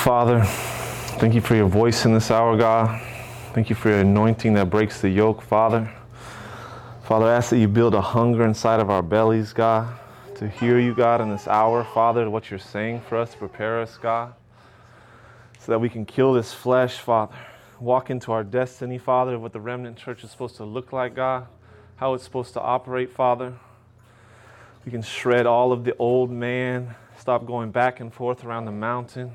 Father. Thank you for your voice in this hour, God. Thank you for your anointing that breaks the yoke, Father. Father, I ask that you build a hunger inside of our bellies, God, to hear you, God, in this hour, Father, what you're saying for us, to prepare us, God, so that we can kill this flesh, Father. Walk into our destiny, Father, what the remnant church is supposed to look like, God, how it's supposed to operate, Father. We can shred all of the old man, stop going back and forth around the mountain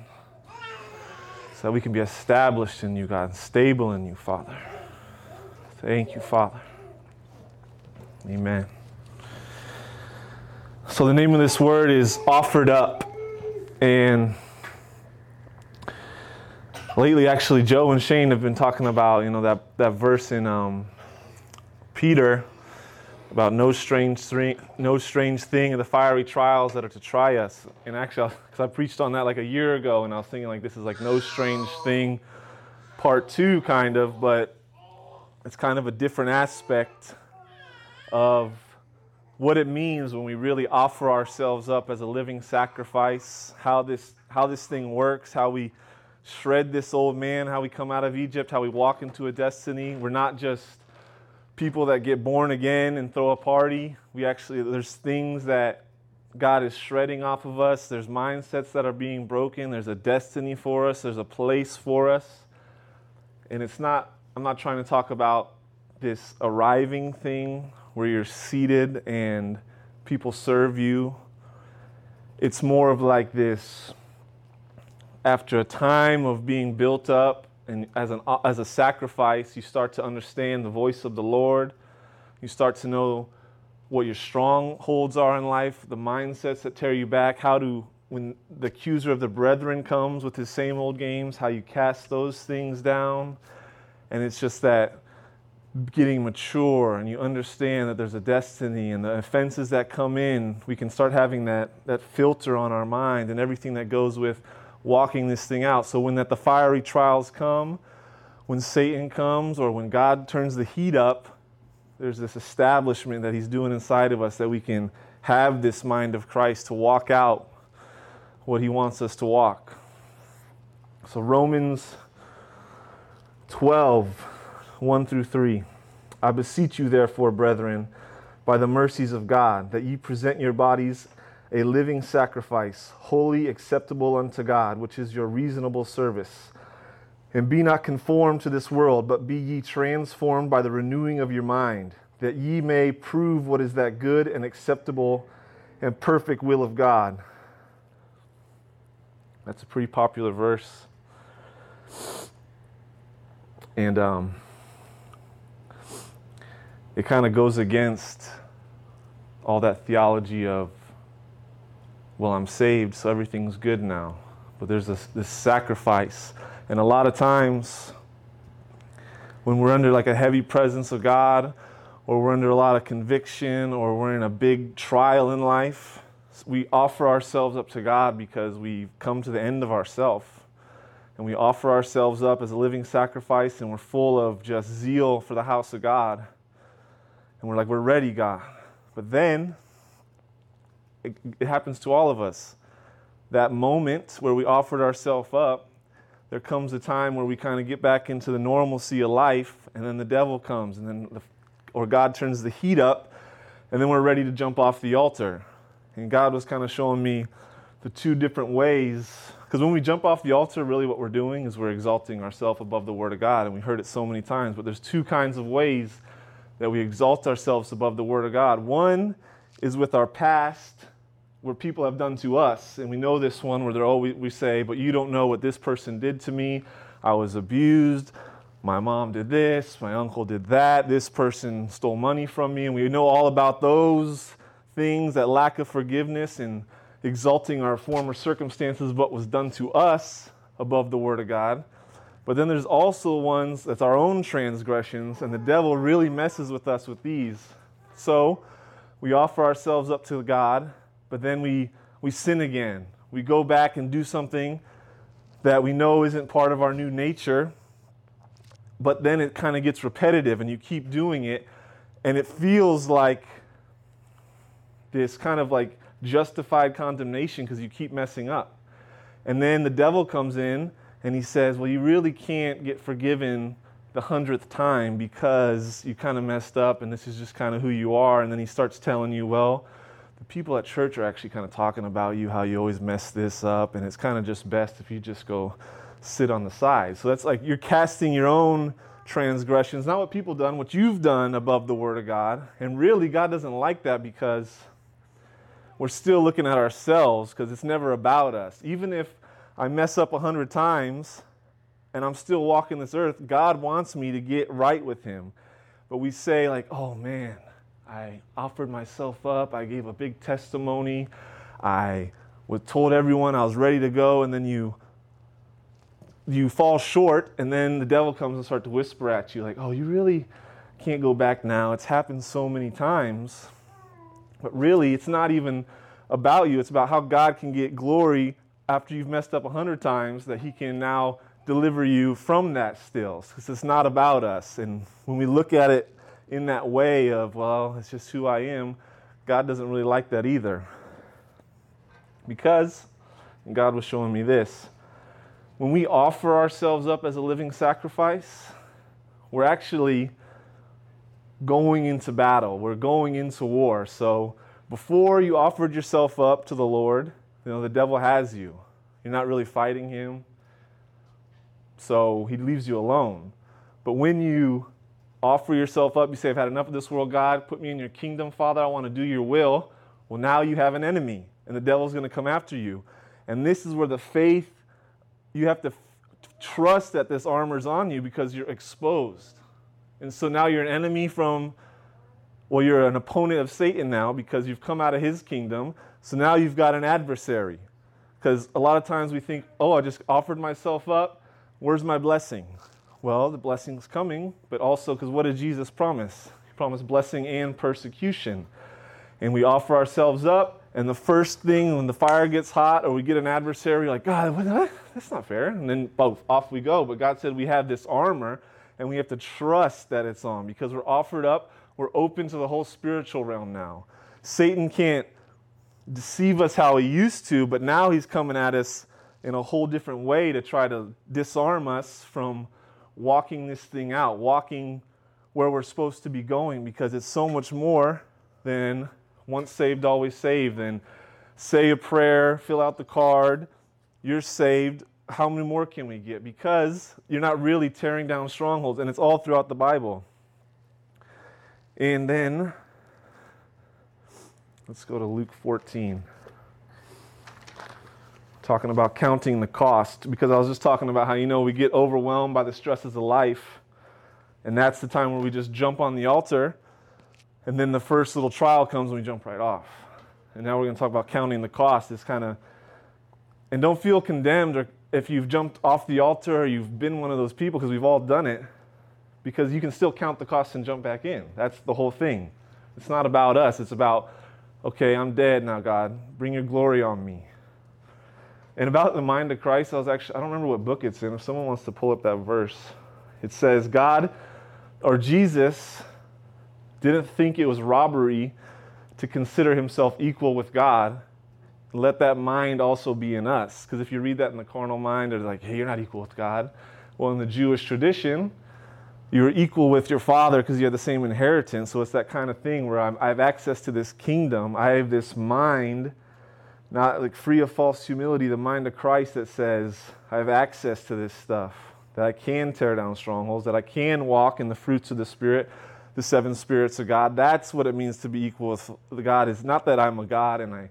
so that we can be established in you, God, and stable in you, Father. Thank you, Father. Amen. So, the name of this word is offered up. And lately, actually, Joe and Shane have been talking about, you know, that, that verse in um, Peter about no strange, thing, no strange thing in the fiery trials that are to try us. And actually, because I preached on that like a year ago, and I was thinking like this is like no strange thing, part two, kind of, but it's kind of a different aspect of what it means when we really offer ourselves up as a living sacrifice, how this, how this thing works, how we shred this old man, how we come out of Egypt, how we walk into a destiny. We're not just people that get born again and throw a party. We actually, there's things that God is shredding off of us. There's mindsets that are being broken. There's a destiny for us. There's a place for us. And it's not, I'm not trying to talk about this arriving thing where you're seated and people serve you. It's more of like this after a time of being built up and as, an, as a sacrifice, you start to understand the voice of the Lord. You start to know what your strongholds are in life, the mindsets that tear you back, how to, when the accuser of the brethren comes with his same old games, how you cast those things down. And it's just that getting mature and you understand that there's a destiny and the offenses that come in, we can start having that, that filter on our mind and everything that goes with walking this thing out. So when that the fiery trials come, when Satan comes or when God turns the heat up, there's this establishment that he's doing inside of us that we can have this mind of Christ to walk out what he wants us to walk. So Romans 12, 1 through 3. I beseech you, therefore, brethren, by the mercies of God, that ye present your bodies a living sacrifice, holy, acceptable unto God, which is your reasonable service. And be not conformed to this world, but be ye transformed by the renewing of your mind, that ye may prove what is that good and acceptable and perfect will of God. That's a pretty popular verse. And um, it kind of goes against all that theology of well, I'm saved, so everything's good now. But there's this, this sacrifice. And a lot of times, when we're under like a heavy presence of God, or we're under a lot of conviction, or we're in a big trial in life, we offer ourselves up to God because we've come to the end of ourselves. And we offer ourselves up as a living sacrifice, and we're full of just zeal for the house of God. And we're like, we're ready, God. But then it, it happens to all of us. That moment where we offered ourselves up, there comes a time where we kind of get back into the normalcy of life, and then the devil comes, and then the, or God turns the heat up, and then we're ready to jump off the altar. And God was kind of showing me the two different ways. Because when we jump off the altar, really what we're doing is we're exalting ourselves above the Word of God. And we heard it so many times. But there's two kinds of ways that we exalt ourselves above the Word of God. One is with our past where people have done to us. And we know this one where they're always, we say, but you don't know what this person did to me. I was abused. My mom did this. My uncle did that. This person stole money from me. And we know all about those things, that lack of forgiveness and exalting our former circumstances, what was done to us above the Word of God. But then there's also ones that's our own transgressions, and the devil really messes with us with these. So we offer ourselves up to God but then we, we sin again. We go back and do something that we know isn't part of our new nature, but then it kind of gets repetitive and you keep doing it, and it feels like this kind of like justified condemnation because you keep messing up. And then the devil comes in and he says, Well, you really can't get forgiven the hundredth time because you kind of messed up and this is just kind of who you are. And then he starts telling you, Well, the people at church are actually kind of talking about you, how you always mess this up, and it's kind of just best if you just go sit on the side. So that's like you're casting your own transgressions, not what people done, what you've done above the word of God. And really, God doesn't like that because we're still looking at ourselves because it's never about us. Even if I mess up a hundred times and I'm still walking this earth, God wants me to get right with Him. But we say, like, oh man, I offered myself up. I gave a big testimony. I was told everyone I was ready to go, and then you you fall short, and then the devil comes and starts to whisper at you, like, "Oh, you really can't go back now. It's happened so many times." But really, it's not even about you. It's about how God can get glory after you've messed up a hundred times, that He can now deliver you from that still, because it's not about us. And when we look at it in that way of, well, it's just who I am, God doesn't really like that either. Because, God was showing me this, when we offer ourselves up as a living sacrifice, we're actually going into battle. We're going into war. So before you offered yourself up to the Lord, you know, the devil has you. You're not really fighting him. So he leaves you alone. But when you offer yourself up. You say, I've had enough of this world, God. Put me in your kingdom, Father. I want to do your will. Well, now you have an enemy, and the devil's going to come after you. And this is where the faith, you have to f- trust that this armor's on you because you're exposed. And so now you're an enemy from, well, you're an opponent of Satan now because you've come out of his kingdom. So now you've got an adversary. Because a lot of times we think, oh, I just offered myself up. Where's my blessing? Well, the blessing's coming, but also because what did Jesus promise? He promised blessing and persecution. And we offer ourselves up, and the first thing when the fire gets hot or we get an adversary, like, God, what, that's not fair. And then both off we go. But God said we have this armor, and we have to trust that it's on because we're offered up, we're open to the whole spiritual realm now. Satan can't deceive us how he used to, but now he's coming at us in a whole different way to try to disarm us from walking this thing out, walking where we're supposed to be going because it's so much more than once saved, always saved. And say a prayer, fill out the card, you're saved. How many more can we get? Because you're not really tearing down strongholds, and it's all throughout the Bible. And then, let's go to Luke 14 talking about counting the cost because I was just talking about how, you know, we get overwhelmed by the stresses of life. And that's the time where we just jump on the altar. And then the first little trial comes and we jump right off. And now we're going to talk about counting the cost. It's kind of, and don't feel condemned or if you've jumped off the altar or you've been one of those people because we've all done it because you can still count the cost and jump back in. That's the whole thing. It's not about us. It's about, okay, I'm dead now, God. Bring your glory on me. And about the mind of Christ, I was actually, I don't remember what book it's in. If someone wants to pull up that verse, it says, God or Jesus didn't think it was robbery to consider himself equal with God. Let that mind also be in us. Because if you read that in the carnal mind, they're like, hey, you're not equal with God. Well, in the Jewish tradition, you're equal with your father because you have the same inheritance. So it's that kind of thing where I'm, i have access to this kingdom. I have this mind not like free of false humility, the mind of Christ that says, I have access to this stuff, that I can tear down strongholds, that I can walk in the fruits of the Spirit, the seven spirits of God. That's what it means to be equal with God. It's not that I'm a God and I,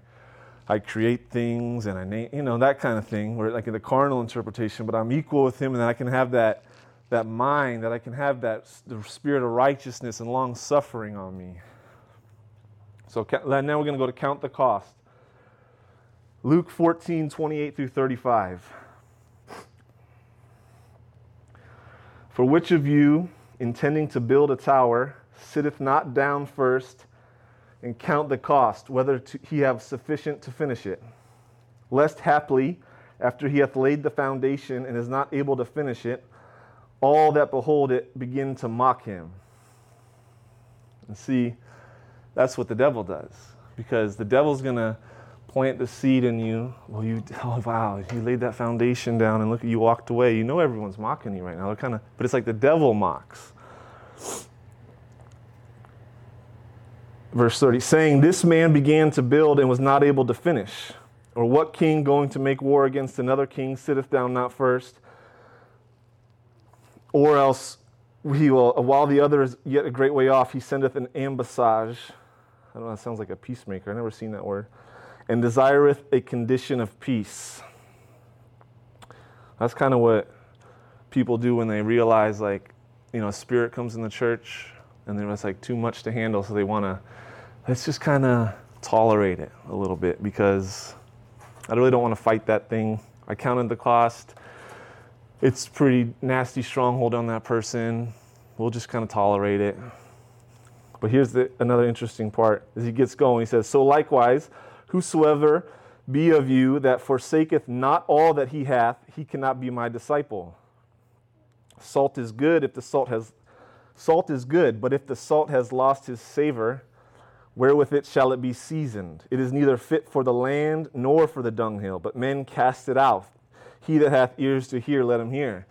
I create things and I name, you know, that kind of thing, where like in the carnal interpretation, but I'm equal with Him and that I can have that, that mind, that I can have that the spirit of righteousness and long suffering on me. So now we're going to go to count the cost. Luke 14, 28 through 35. For which of you, intending to build a tower, sitteth not down first and count the cost, whether to, he have sufficient to finish it? Lest haply, after he hath laid the foundation and is not able to finish it, all that behold it begin to mock him. And see, that's what the devil does. Because the devil's going to plant the seed in you. Well, you, oh wow, you laid that foundation down and look, you walked away. You know everyone's mocking you right now. They're kind of, but it's like the devil mocks. Verse 30, saying, This man began to build and was not able to finish. Or what king going to make war against another king sitteth down not first? Or else he will, while the other is yet a great way off, he sendeth an ambassage. I don't know, that sounds like a peacemaker. I've never seen that word. And desireth a condition of peace. That's kind of what people do when they realize, like, you know, a spirit comes in the church and there was like too much to handle, so they want to, let's just kind of tolerate it a little bit because I really don't want to fight that thing. I counted the cost it's pretty nasty stronghold on that person. We'll just kind of tolerate it. But here's the, another interesting part as he gets going. He says, So likewise, whosoever be of you that forsaketh not all that he hath, he cannot be my disciple. Salt is good if the salt has salt is good, but if the salt has lost his savor, wherewith it shall it be seasoned? It is neither fit for the land nor for the dunghill, but men cast it out. He that hath ears to hear, let him hear.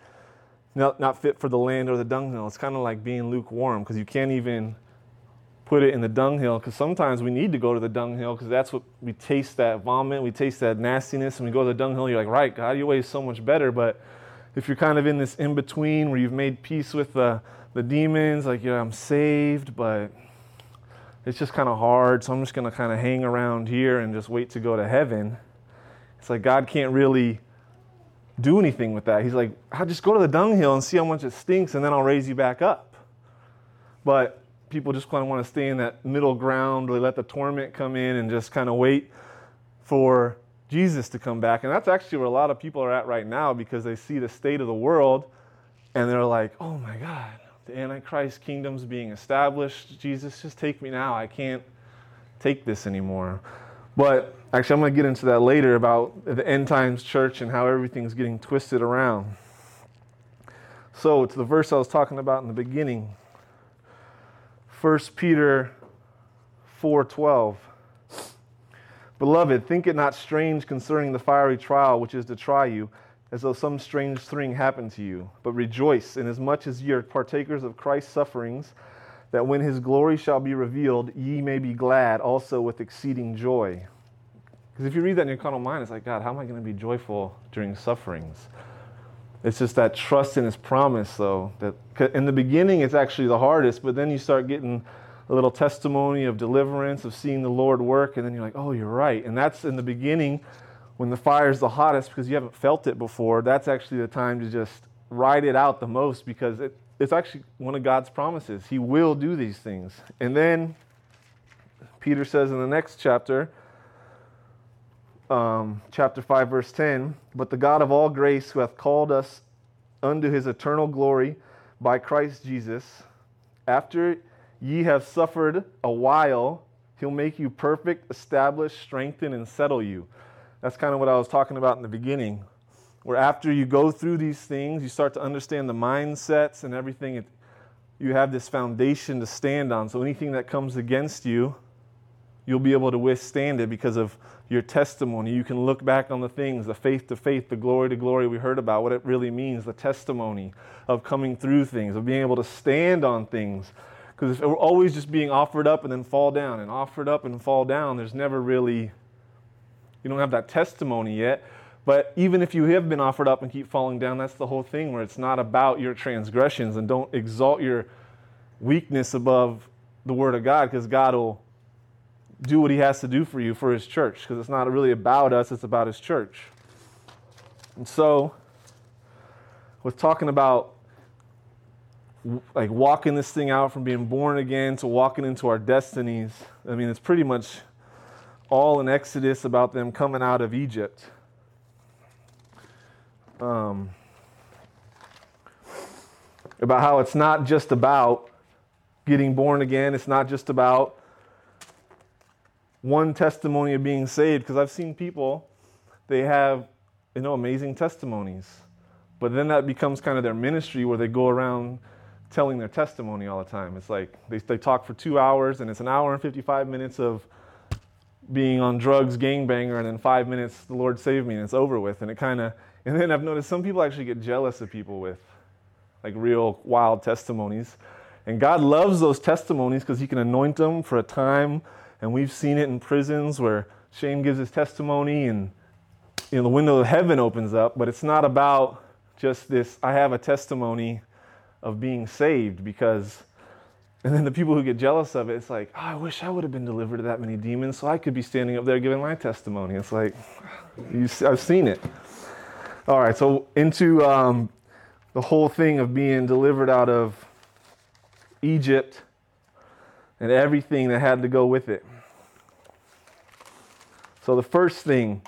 Not, not fit for the land or the dunghill. It's kind of like being lukewarm because you can't even put it in the dunghill because sometimes we need to go to the dunghill because that's what we taste that vomit, we taste that nastiness, and we go to the dunghill. You're like, right, God, your way is so much better. But if you're kind of in this in between where you've made peace with the, the demons, like, yeah, I'm saved, but it's just kind of hard. So I'm just going to kind of hang around here and just wait to go to heaven. It's like God can't really do anything with that. He's like, I'll just go to the dunghill and see how much it stinks, and then I'll raise you back up. But people just kind of want to stay in that middle ground, They let the torment come in and just kind of wait for Jesus to come back. And that's actually where a lot of people are at right now because they see the state of the world and they're like, oh my God, the Antichrist kingdom's being established. Jesus, just take me now. I can't take this anymore. But actually, I'm going to get into that later about the end times church and how everything's getting twisted around. So, it's the verse I was talking about in the beginning. 1 Peter 4:12. Beloved, think it not strange concerning the fiery trial which is to try you, as though some strange thing happened to you, but rejoice inasmuch as ye are partakers of Christ's sufferings that when his glory shall be revealed, ye may be glad also with exceeding joy. Because if you read that in your carnal mind, it's like, God, how am I going to be joyful during sufferings? It's just that trust in his promise, though. That in the beginning, it's actually the hardest, but then you start getting a little testimony of deliverance, of seeing the Lord work, and then you're like, oh, you're right. And that's in the beginning when the fire is the hottest because you haven't felt it before. That's actually the time to just ride it out the most because it, it's actually one of God's promises. He will do these things. And then Peter says in the next chapter, um, chapter 5, verse 10 But the God of all grace, who hath called us unto his eternal glory by Christ Jesus, after ye have suffered a while, he'll make you perfect, establish, strengthen, and settle you. That's kind of what I was talking about in the beginning where after you go through these things, you start to understand the mindsets and everything. It, you have this foundation to stand on. So anything that comes against you, you'll be able to withstand it because of your testimony. You can look back on the things, the faith to faith, the glory to glory we heard about, what it really means, the testimony of coming through things, of being able to stand on things. Because if we're always just being offered up and then fall down and offered up and fall down, there's never really, you don't have that testimony yet. But even if you have been offered up and keep falling down, that's the whole thing where it's not about your transgressions and don't exalt your weakness above the Word of God because God will do what He has to do for you for His church because it's not really about us, it's about His church. And so, with talking about like walking this thing out from being born again to walking into our destinies, I mean, it's pretty much all in Exodus about them coming out of Egypt um, about how it's not just about getting born again, it's not just about one testimony of being saved, because I've seen people, they have, you know, amazing testimonies. But then that becomes kind of their ministry where they go around telling their testimony all the time. It's like they, they talk for two hours and it's an hour and 55 minutes of being on drugs, gangbanger, and in five minutes the Lord saved me and it's over with. And it kind of, and then I've noticed some people actually get jealous of people with like real wild testimonies. And God loves those testimonies because He can anoint them for a time. And we've seen it in prisons where Shane gives his testimony and you know, the window of heaven opens up. But it's not about just this, I have a testimony of being saved because and then the people who get jealous of it, it's like, oh, I wish I would have been delivered of that many demons so I could be standing up there giving my testimony. It's like, I've seen it. All right, so into um, the whole thing of being delivered out of Egypt and everything that had to go with it. So the first thing,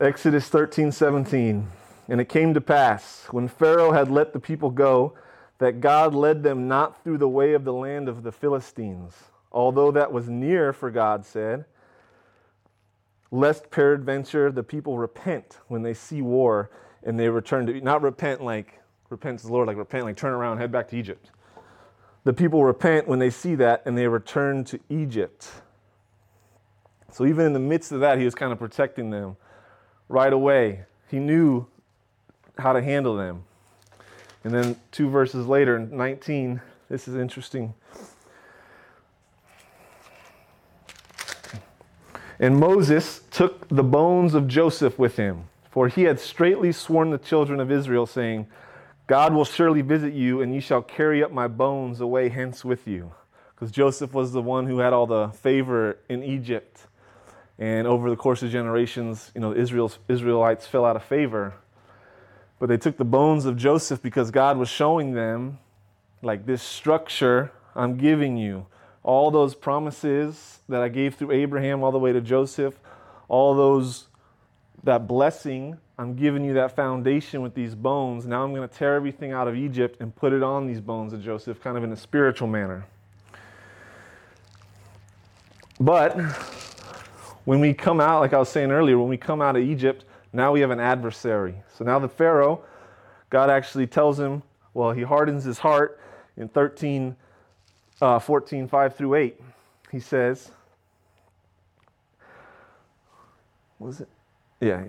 Exodus 13 17. And it came to pass, when Pharaoh had let the people go, that God led them not through the way of the land of the Philistines, although that was near, for God said, lest peradventure the people repent when they see war and they return to, not repent like, repent to the Lord, like repent, like turn around, head back to Egypt. The people repent when they see that and they return to Egypt. So even in the midst of that, he was kind of protecting them right away. He knew how to handle them. And then two verses later, 19, this is interesting. And Moses took the bones of Joseph with him, for he had straitly sworn the children of Israel, saying, God will surely visit you, and you shall carry up my bones away hence with you. Because Joseph was the one who had all the favor in Egypt. And over the course of generations, you know, Israel's, Israelites fell out of favor. But they took the bones of Joseph because God was showing them, like, this structure I'm giving you. All those promises that I gave through Abraham all the way to Joseph, all those, that blessing, I'm giving you that foundation with these bones. Now I'm going to tear everything out of Egypt and put it on these bones of Joseph, kind of in a spiritual manner. But when we come out, like I was saying earlier, when we come out of Egypt, now we have an adversary. So now the Pharaoh, God actually tells him, well, he hardens his heart in 13, uh, 14, 5 through 8. He says, was it? Yeah.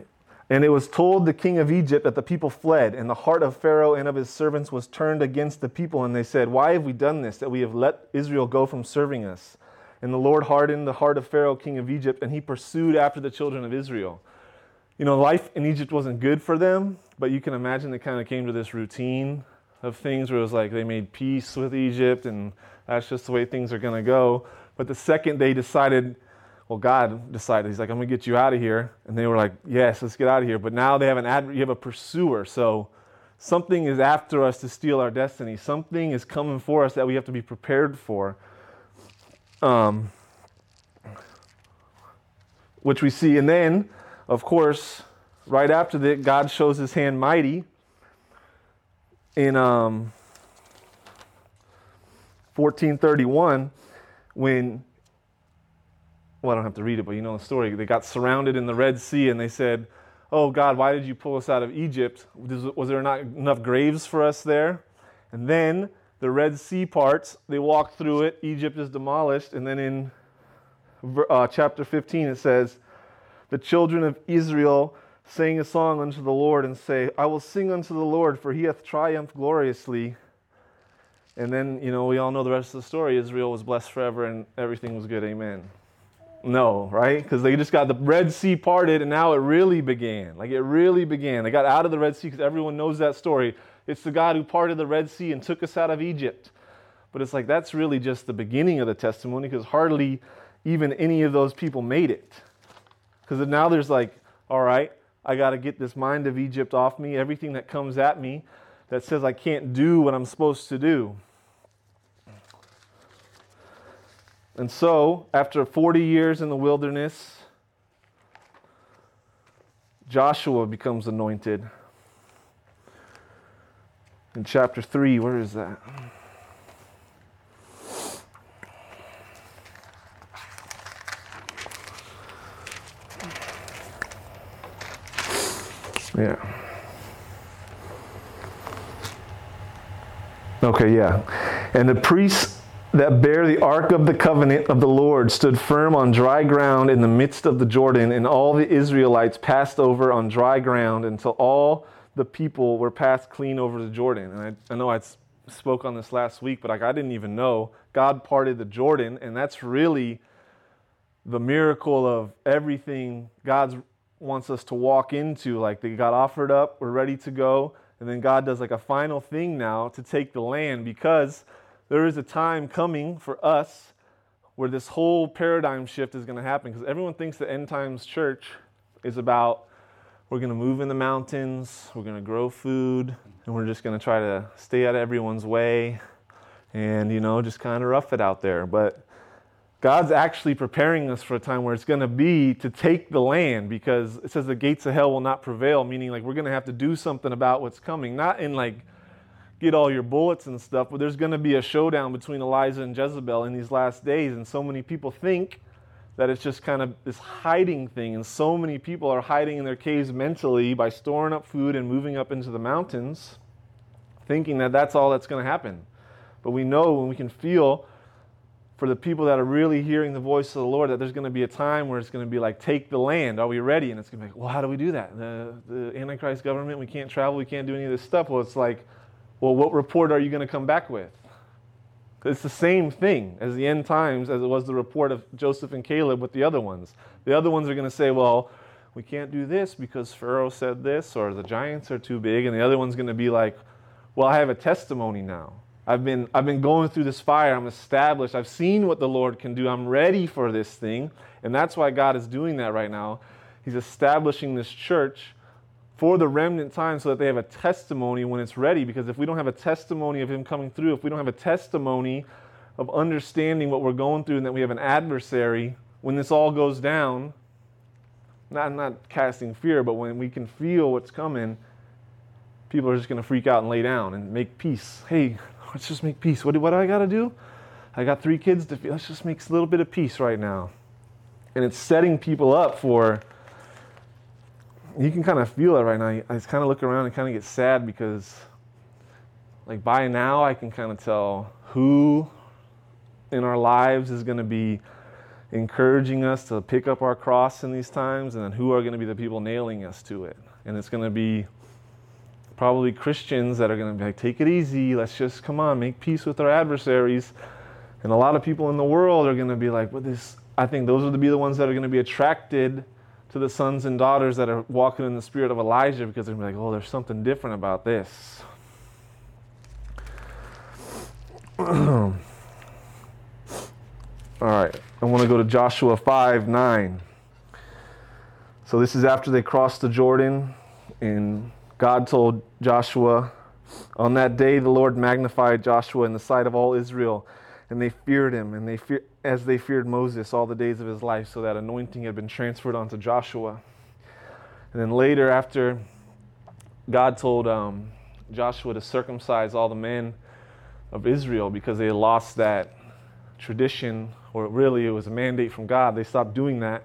And it was told the king of Egypt that the people fled, and the heart of Pharaoh and of his servants was turned against the people. And they said, Why have we done this, that we have let Israel go from serving us? And the Lord hardened the heart of Pharaoh, king of Egypt, and he pursued after the children of Israel you know, life in Egypt wasn't good for them, but you can imagine they kind of came to this routine of things where it was like they made peace with Egypt and that's just the way things are going to go. But the second they decided, well, God decided, He's like, I'm going to get you out of here. And they were like, yes, let's get out of here. But now they have an ad, you have a pursuer. So something is after us to steal our destiny. Something is coming for us that we have to be prepared for. Um, which we see. And then of course, right after that, God shows his hand mighty in um, 1431 when, well, I don't have to read it, but you know the story. They got surrounded in the Red Sea and they said, Oh God, why did you pull us out of Egypt? Was there not enough graves for us there? And then the Red Sea parts, they walked through it, Egypt is demolished, and then in uh, chapter 15 it says, the children of Israel sang a song unto the Lord and say, I will sing unto the Lord, for he hath triumphed gloriously. And then, you know, we all know the rest of the story. Israel was blessed forever and everything was good. Amen. No, right? Because they just got the Red Sea parted and now it really began. Like it really began. They got out of the Red Sea because everyone knows that story. It's the God who parted the Red Sea and took us out of Egypt. But it's like that's really just the beginning of the testimony because hardly even any of those people made it. Because now there's like, all right, I got to get this mind of Egypt off me, everything that comes at me that says I can't do what I'm supposed to do. And so, after 40 years in the wilderness, Joshua becomes anointed. In chapter 3, where is that? Yeah. Okay, yeah. And the priests that bear the ark of the covenant of the Lord stood firm on dry ground in the midst of the Jordan, and all the Israelites passed over on dry ground until all the people were passed clean over the Jordan. And I, I know I spoke on this last week, but like I didn't even know God parted the Jordan, and that's really the miracle of everything God wants us to walk into. Like they got offered up, we're ready to go, and then God does like a final thing now to take the land because there is a time coming for us where this whole paradigm shift is going to happen because everyone thinks the end times church is about we're going to move in the mountains, we're going to grow food, and we're just going to try to stay out of everyone's way and, you know, just kind of rough it out there. But God's actually preparing us for a time where it's going to be to take the land because it says the gates of hell will not prevail, meaning like we're going to have to do something about what's coming, not in like get all your bullets and stuff, but there's going to be a showdown between Elijah and Jezebel in these last days. And so many people think that it's just kind of this hiding thing. And so many people are hiding in their caves mentally by storing up food and moving up into the mountains, thinking that that's all that's going to happen. But we know when we can feel for the people that are really hearing the voice of the Lord that there's going to be a time where it's going to be like, take the land. Are we ready? And it's going to be like, well, how do we do that? The, the Antichrist government, we can't travel, we can't do any of this stuff. Well, it's like, well, what report are you going to come back with? It's the same thing as the end times as it was the report of Joseph and Caleb with the other ones. The other ones are going to say, well, we can't do this because Pharaoh said this, or the giants are too big. And the other one's going to be like, well, I have a testimony now. I've been, I've been going through this fire. I'm established. I've seen what the Lord can do. I'm ready for this thing. And that's why God is doing that right now. He's establishing this church for the remnant time so that they have a testimony when it's ready. Because if we don't have a testimony of Him coming through, if we don't have a testimony of understanding what we're going through and that we have an adversary, when this all goes down, not, not casting fear, but when we can feel what's coming, people are just going to freak out and lay down and make peace. Hey, let's just make peace. What do, what do I got to do? I got three kids to feed. Let's just make a little bit of peace right now. And it's setting people up for you can kind of feel it right now. I just kind of look around and kind of get sad because, like, by now I can kind of tell who in our lives is going to be encouraging us to pick up our cross in these times, and then who are going to be the people nailing us to it. And it's going to be probably Christians that are going to be like, take it easy, let's just come on, make peace with our adversaries. And a lot of people in the world are going to be like, well, this, I think those are to be the ones that are going to be attracted to the sons and daughters that are walking in the spirit of Elijah because they're like, oh, there's something different about this. All right, I want to go to Joshua 5 9. So this is after they crossed the Jordan, and God told Joshua, On that day the Lord magnified Joshua in the sight of all Israel and they feared him, and they fear, as they feared Moses all the days of his life, so that anointing had been transferred onto Joshua. And then later, after God told um, Joshua to circumcise all the men of Israel because they lost that tradition, or really it was a mandate from God, they stopped doing that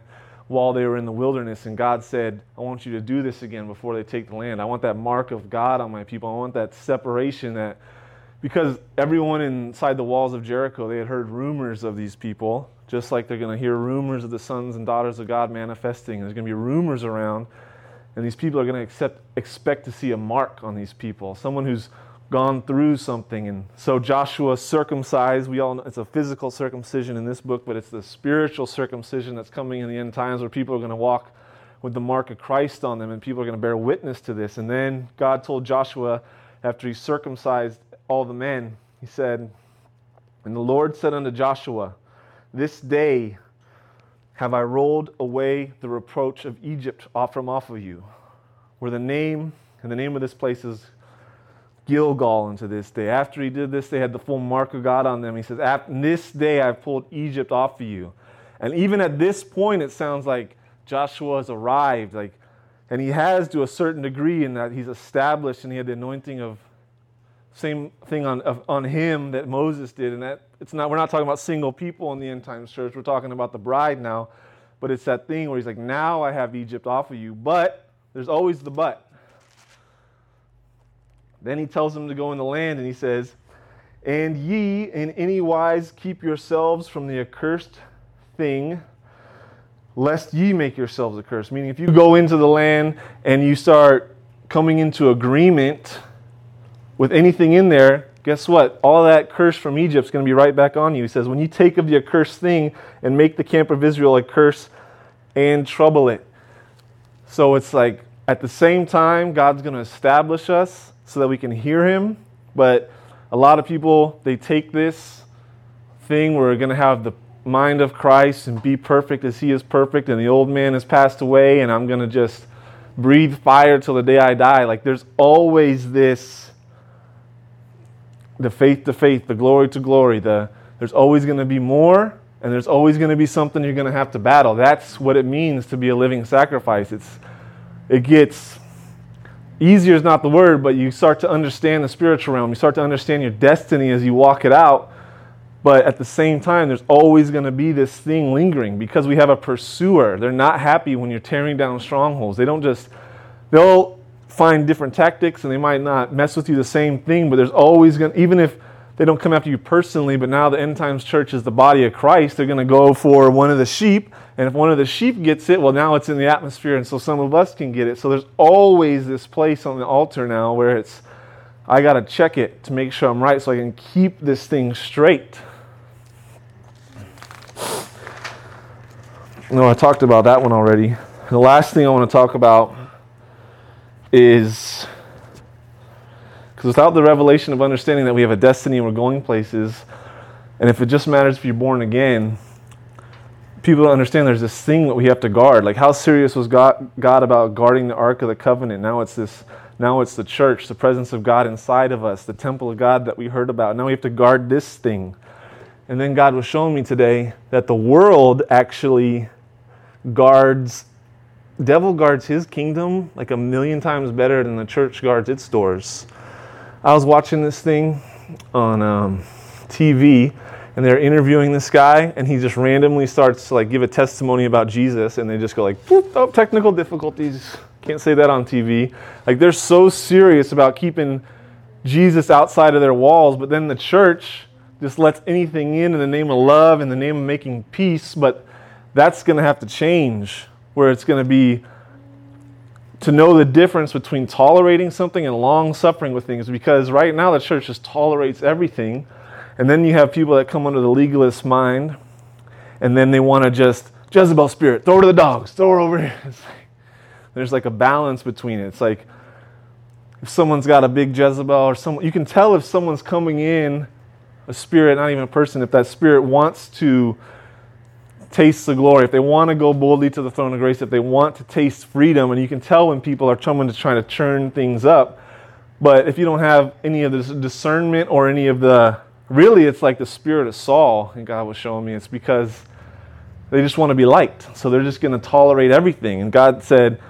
while they were in the wilderness. And God said, I want you to do this again before they take the land. I want that mark of God on my people. I want that separation that because everyone inside the walls of Jericho, they had heard rumors of these people, just like they're going to hear rumors of the sons and daughters of God manifesting. There's going to be rumors around, and these people are going to accept, expect to see a mark on these people, someone who's gone through something. And so Joshua circumcised. We all know it's a physical circumcision in this book, but it's the spiritual circumcision that's coming in the end times where people are going to walk with the mark of Christ on them, and people are going to bear witness to this. And then God told Joshua after he circumcised all the men, he said, And the Lord said unto Joshua, This day have I rolled away the reproach of Egypt off from off of you. Where the name, and the name of this place is Gilgal unto this day. After he did this, they had the full mark of God on them. He says, this day I've pulled Egypt off of you. And even at this point, it sounds like Joshua has arrived. Like, and he has to a certain degree in that he's established and he had the anointing of same thing on, on him that Moses did. And that it's not, we're not talking about single people in the end times church. We're talking about the bride now. But it's that thing where he's like, now I have Egypt off of you. But there's always the but. Then he tells them to go in the land and he says, And ye in any wise keep yourselves from the accursed thing, lest ye make yourselves accursed. Meaning, if you go into the land and you start coming into agreement with anything in there, guess what? All that curse from Egypt is going to be right back on you. He says, when you take of the accursed thing and make the camp of Israel a curse and trouble it. So it's like at the same time, God's going to establish us so that we can hear Him. But a lot of people, they take this thing where we're going to have the mind of Christ and be perfect as He is perfect, and the old man has passed away, and I'm going to just breathe fire till the day I die. Like there's always this the faith to faith, the glory to glory, the there's always going to be more and there's always going to be something you're going to have to battle. That's what it means to be a living sacrifice. It's it gets easier is not the word, but you start to understand the spiritual realm. You start to understand your destiny as you walk it out. But at the same time, there's always going to be this thing lingering because we have a pursuer. They're not happy when you're tearing down strongholds. They don't just, they'll find different tactics and they might not mess with you the same thing, but there's always going to, even if they don't come after you personally, but now the end times church is the body of Christ, they're going to go for one of the sheep and if one of the sheep gets it, well, now it's in the atmosphere, and so some of us can get it. So there's always this place on the altar now where it's, I got to check it to make sure I'm right so I can keep this thing straight. No, I talked about that one already. The last thing I want to talk about is because without the revelation of understanding that we have a destiny and we're going places, and if it just matters if you're born again, people don't understand there's this thing that we have to guard. Like how serious was God, God about guarding the Ark of the Covenant? Now it's this now it's the church, the presence of God inside of us, the temple of God that we heard about. Now we have to guard this thing. And then God was showing me today that the world actually guards devil guards his kingdom like a million times better than the church guards its doors. I was watching this thing on um, TV and they're interviewing this guy and he just randomly starts to like give a testimony about jesus and they just go like oh technical difficulties. Can't say that on tv like they're so serious about keeping jesus outside of their walls but then the church just lets anything in in the name of love in the name of making peace but that's going to have to change where it's going to be to know the difference between tolerating something and long suffering with things because right now the church just tolerates everything and then you have people that come under the legalist mind, and then they want to just, Jezebel spirit, throw her to the dogs, throw her over here. Like, there's like a balance between it. It's like if someone's got a big Jezebel or someone, you can tell if someone's coming in, a spirit, not even a person, if that spirit wants to taste the glory, if they want to go boldly to the throne of grace, if they want to taste freedom, and you can tell when people are coming to turn things up. But if you don't have any of this discernment or any of the really it's like the spirit of Saul, and God was showing me it's because they just want to be liked. So they're just going to tolerate everything. And God said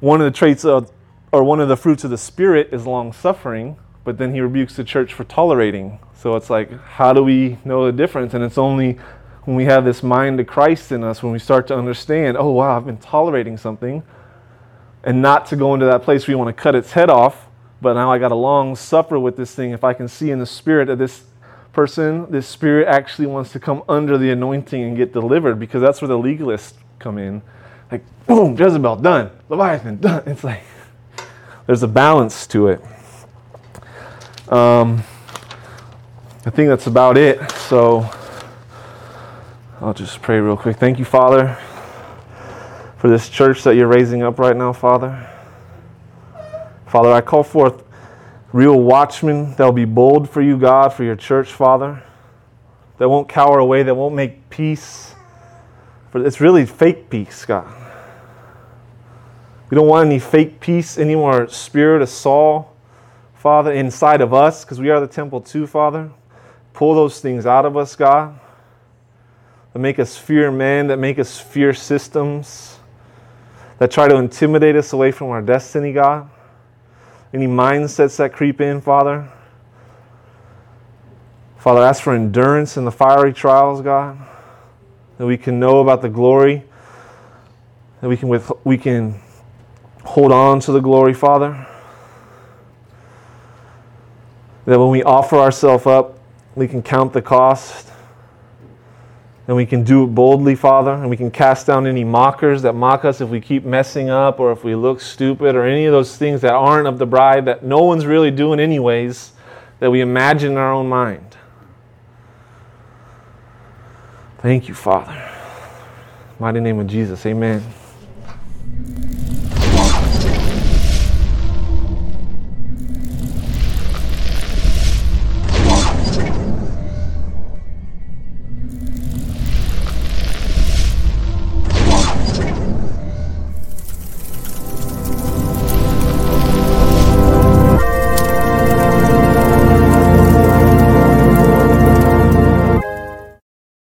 one of the traits of, or one of the fruits of the Spirit is long suffering, but then He rebukes the church for tolerating. So it's like, how do we know the difference? And it's only when we have this mind of Christ in us, when we start to understand, oh, wow, I've been tolerating something, and not to go into that place where you want to cut its head off, but now I got to long suffer with this thing. If I can see in the Spirit that this person, this spirit actually wants to come under the anointing and get delivered because that's where the legalists come in. Like, boom, Jezebel, done. Leviathan, done. It's like, there's a balance to it. Um, I think that's about it. So I'll just pray real quick. Thank you, Father, for this church that you're raising up right now, Father. Father, I call forth real watchmen that'll be bold for you, God, for your church, Father, that won't cower away, that won't make peace. For it's really fake peace, God. We don't want any fake peace anymore. Spirit of Saul, Father, inside of us, because we are the temple too, Father. Pull those things out of us, God, that make us fear men, that make us fear systems, that try to intimidate us away from our destiny, God any mindsets that creep in, Father. Father, ask for endurance in the fiery trials, God, that we can know about the glory, that we can, with, we can hold on to the glory, Father. That when we offer ourselves up we can count the cost. And we can do it boldly, Father, and we can cast down any mockers that mock us if we keep messing up or if we look stupid or any of those things that aren't of the bride that no one's really doing, anyways, that we imagine in our own mind. Thank you, Father. Mighty name of Jesus, amen.